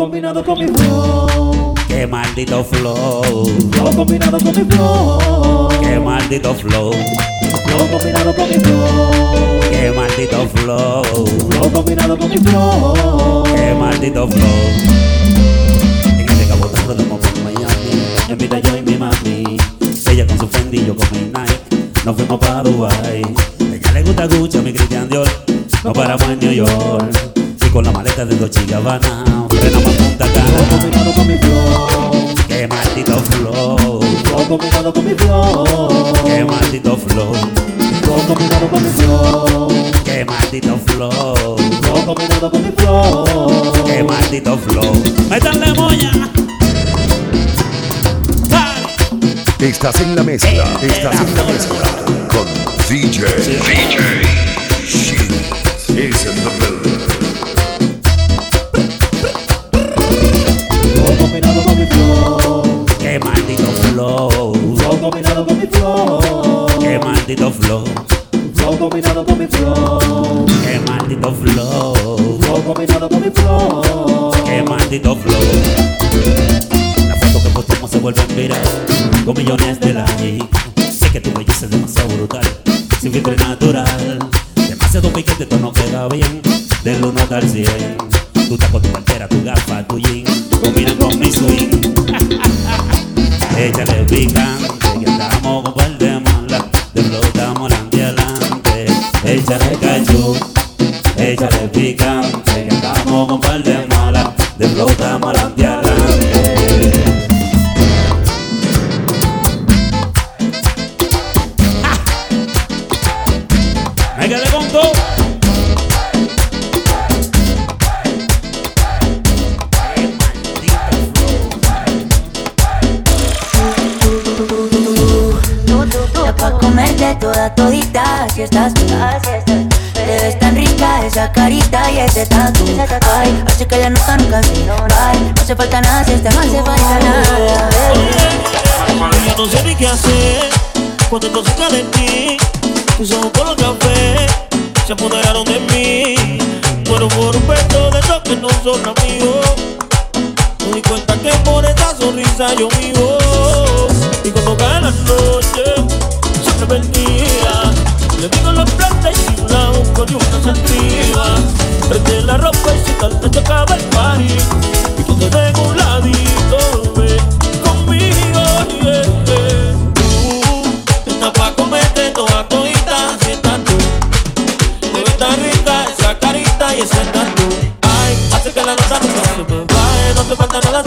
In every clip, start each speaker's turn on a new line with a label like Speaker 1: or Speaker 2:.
Speaker 1: combinado con mi flow.
Speaker 2: Qué maldito flow.
Speaker 1: Flow combinado con mi flow.
Speaker 2: Qué maldito flow.
Speaker 1: Flow combinado con mi flow.
Speaker 2: Qué maldito flow.
Speaker 1: Flow combinado con mi flow.
Speaker 2: Qué maldito flow. En este cabotazo rodamos por Miami. En vida yo y mi mami. Ella con su Fendi, yo con mi Nike. Nos fuimos para Dubai. Ella le gusta Gucci, mi Christian Dior. Nos paramos en New York. Y con la maleta de Dolce Gabbana. En Punta
Speaker 1: Flow
Speaker 2: Cana.
Speaker 1: combinado con mi flow.
Speaker 2: Qué maldito flow.
Speaker 1: Flow combinado con mi flow.
Speaker 2: Qué maldito flow.
Speaker 1: Flow combinado con mi flow.
Speaker 2: Qué maldito flow.
Speaker 1: Flow combinado con mi flow.
Speaker 2: Qué maldito flow. Métanle moña. Dale.
Speaker 3: Estás en la mezcla, estás en la mezcla con DJ. DJ.
Speaker 2: Maldito flow.
Speaker 1: Flow combinado con mi flow.
Speaker 2: Qué maldito flow.
Speaker 1: Flow combinado con mi flow.
Speaker 2: Qué maldito flow. La foto que postamos se vuelve viral. Con millones de likes. Sé que tu belleza es demasiado brutal. Sin filtro natural. Demasiado piquete, esto no queda bien. Del 1 al 100. Tú estás con tu cartera, tu gafa, tu jean. Combina con mi swing. Échale picante, que andamos con par de De flow estamos adelante, adelante. ¡Ah! Me quedé con
Speaker 4: comerte toda todita si estás tú Te ves tan rica esa carita y ese tatu Hace que la nota nunca se Ay, no hace falta nada si estás No hace falta nada
Speaker 5: Yo no sé ni qué hacer cuando estoy cerca de ti. Tus ojos color café se apoderaron de mí. Muero por un beso de esos que no son amigos. Me di cuenta que por esa sonrisa yo vivo. Y cuando cae la noche, se me. Le digo los plantas y la busco ni una saliva. Prende la ropa y si tal te acaba el party. Y tú te dejo un ladito, ven conmigo, yeah, yeah. Tú estás pa' comerte toda todita, si estás tú. Te ves tan rica esa carita y ese tatu. Ay, hace que la nota nunca se me baje, no te falta nada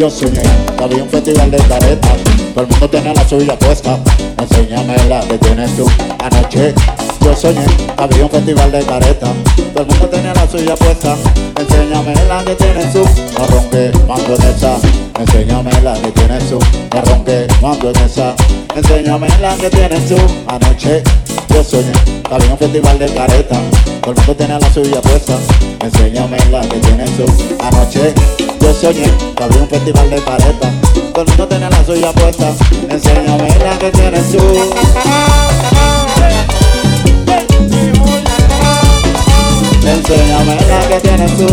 Speaker 6: yo soñé que había un festival de caretas. Todo el mundo tenía la suya puesta. Enséñame la que tienes tú. Anoche yo soñé que había un festival de caretas. Todo el mundo tenía la suya puesta. Enséñame la que tienes tú. No ronque, mando en esa. Enséñame la que tienes tú. No ronque, mando en esa. Enséñame la que tienes tú. Anoche yo soñé que había un festival de caretas. Todo el mundo tenía la suya puesta. Enséñame la que tienes tú. Anoche soñé que había un festival de caretas. Todo el mundo tenía la suya puesta. Enséñame la que tienes tú. Enséñame la que tienes tú.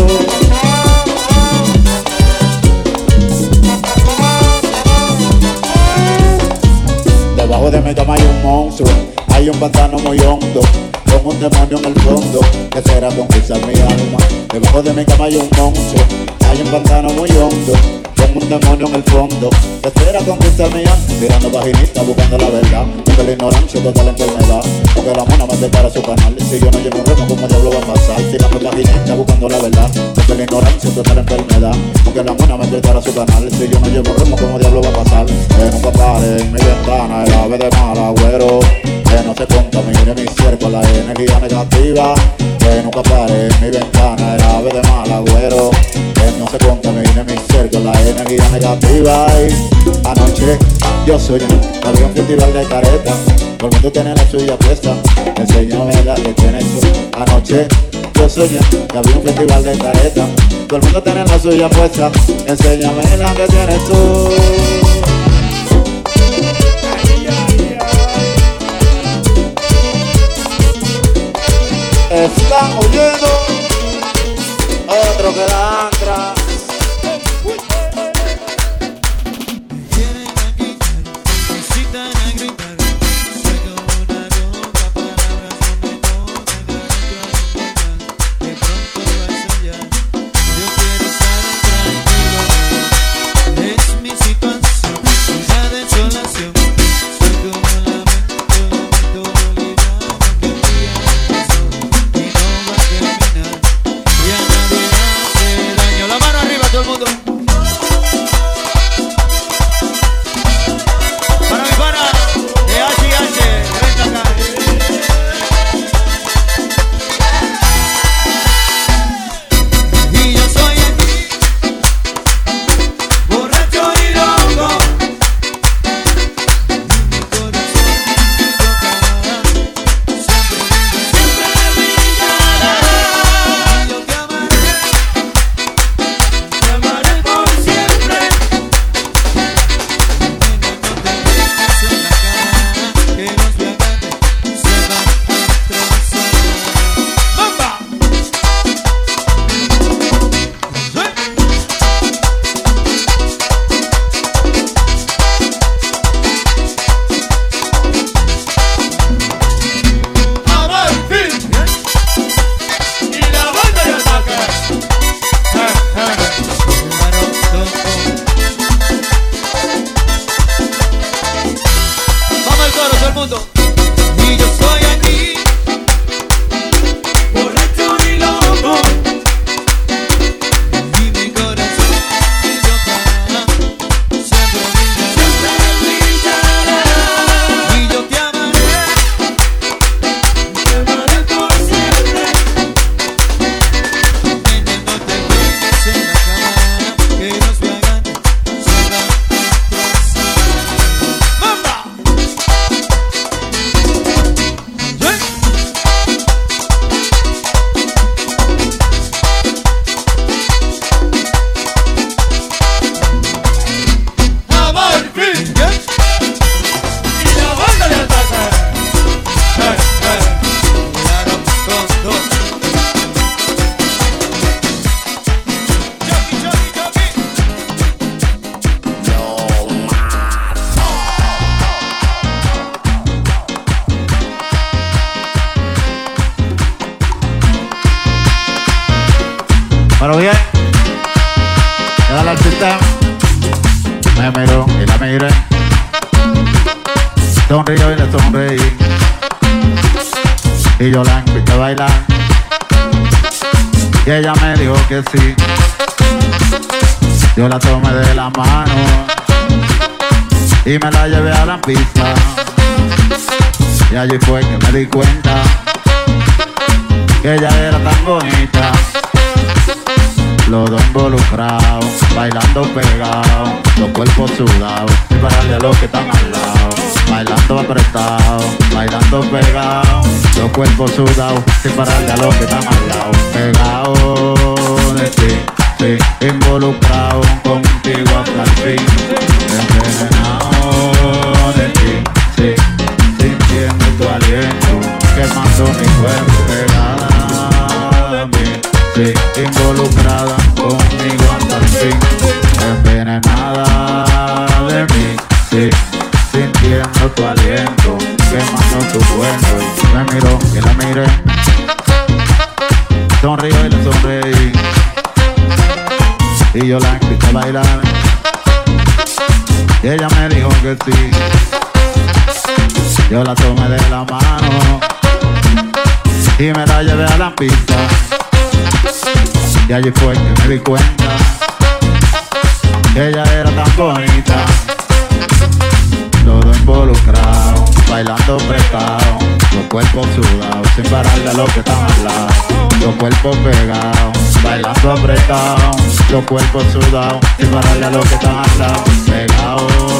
Speaker 6: Debajo de mi cama hay un monstruo Hay un pantano muy hondo, con un demonio en el fondo, que será conquistar mi alma. Debajo de mi cama hay un monstruo, hay un pantano muy hondo, con un demonio en el fondo, que espera conquistar mi alma. Mirando vaginita, buscando la verdad, porque la ignorancia toda la enfermedad. Porque la mona me separa su canal, si yo no llevo un remo, ¿cómo diablo va a pasar? Tirando vaginita, buscando la verdad, porque la ignorancia toda la enfermedad. Porque la mona me separa su canal, si yo no llevo remo, ¿cómo diablo va a pasar? Que nunca pare en mi ventana el ave de mal agüero, que no se contamine mi con la energía negativa. Que nunca pare en mi ventana el ave de mal agüero, que no se contamine mi ser con la energía negativa. Y anoche yo soñé que había un festival de careta, todo el mundo tiene la suya puesta, enséñame la que tienes tú. Anoche yo soñé que había un festival de careta, todo el mundo tiene la suya puesta, enséñame la que tienes tú. Están oyendo otro que la. Bueno, bien. Dale al sistema. Me miró y la miré. Sonrío y le sonreí. Y yo la invité a bailar. Y ella me dijo que sí. Yo la tomé de la mano. Y me la llevé a la pista. Y allí fue que me di cuenta. Que ella era tan bonita. Los dos involucrados, bailando pegados, los cuerpos sudados, sin pararle a los que están al lado. Bailando apretado, bailando pegado, los cuerpos sudados, sin pararle a los que están al lado. Pegado de ti, sí, involucrado contigo hasta el fin. Envenenado de ti, sí, sintiendo tu aliento, quemando mi cuerpo mí. Sí, involucrada la tomé de la mano y me la llevé a la pista. Y allí fue que me di cuenta que ella era tan bonita. Todo involucrado, bailando prestado, los cuerpos sudados, sin pararle a los que están al lado. Los cuerpos pegados, bailando apretado, los cuerpos sudados, sin pararle a los que están al lado. Pegado de ti, sí,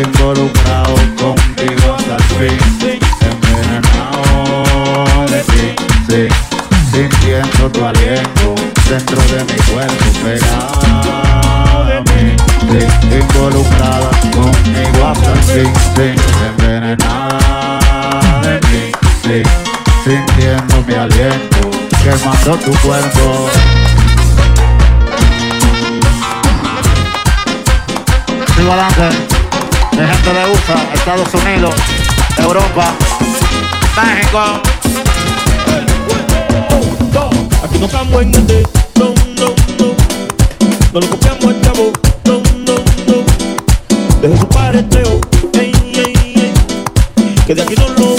Speaker 6: involucrado contigo hasta el fin. Envenenado de ti, sí, sintiendo tu aliento dentro de mi cuerpo pegado de mí, sí, involucrada conmigo hasta el fin, sí, envenenada de mí, sí, sintiendo mi aliento quemando tu cuerpo. Adelante, de gente de USA, Estados Unidos, Europa, México.
Speaker 5: Aquí no estamos en este, no, no, no. No lo copiamos el chavo, no, no, no. Deje su pareteo, ey, ey, ey. Que de aquí no lo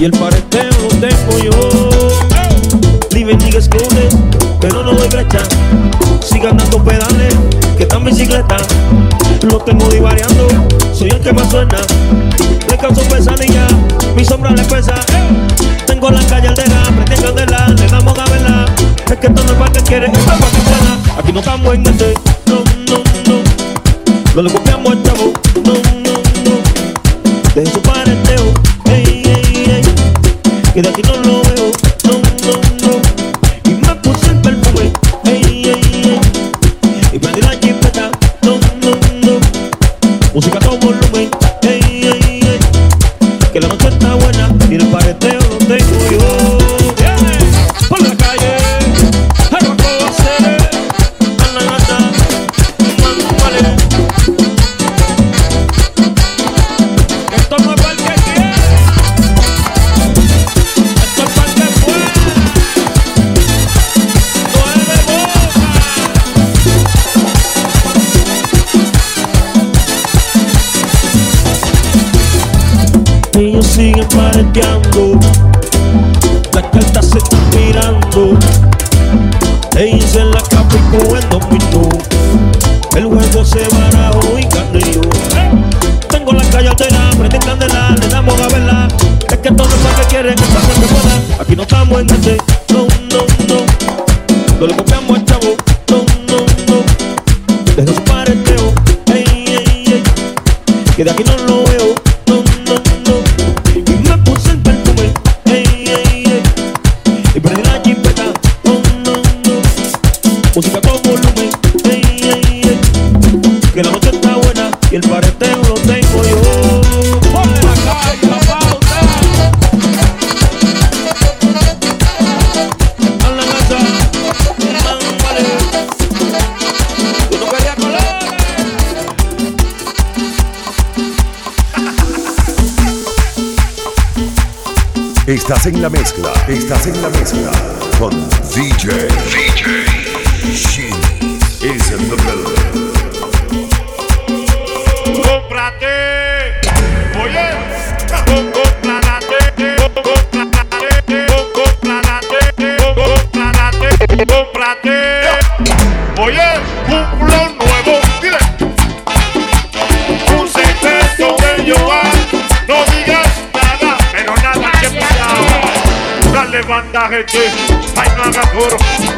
Speaker 5: y el pareteo lo tengo yo. Living niggas clones, pero no doy brecha. Sigan dando pedales, que están bicicleta. Lo tengo divariando, soy el que más suena. Descanso pesadilla, mi sombra le pesa. Tengo la calle altera, prende candela, le damos gabela. Es que esto no es para que quiere, esto es para que. Aquí no estamos en este, no, no, no. No le copiamos al chavo, brincando
Speaker 3: Estás en la mezcla, estás en la mezcla con DJ. DJ. Shin is in the.
Speaker 7: Dale banda gente, ay no hagas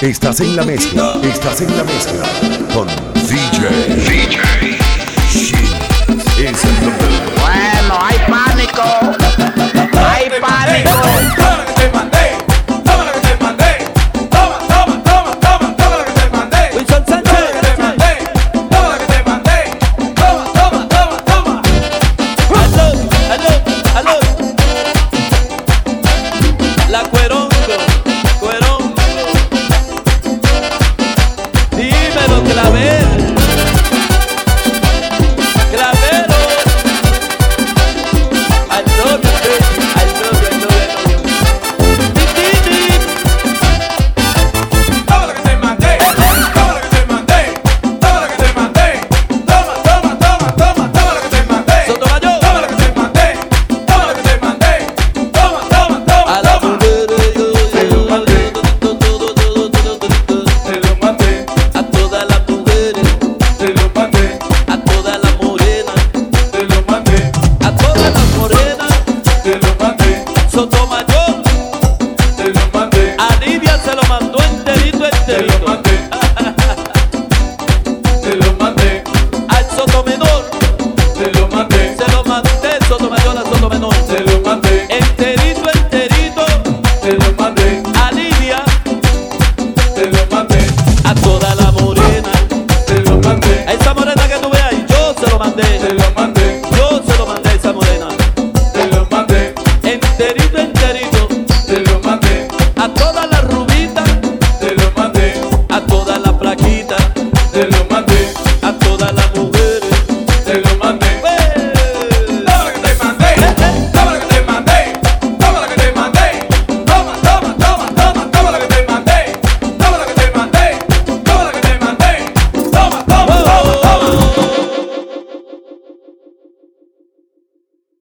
Speaker 3: Estás en la mezcla, estás en la mezcla con DJ DJ the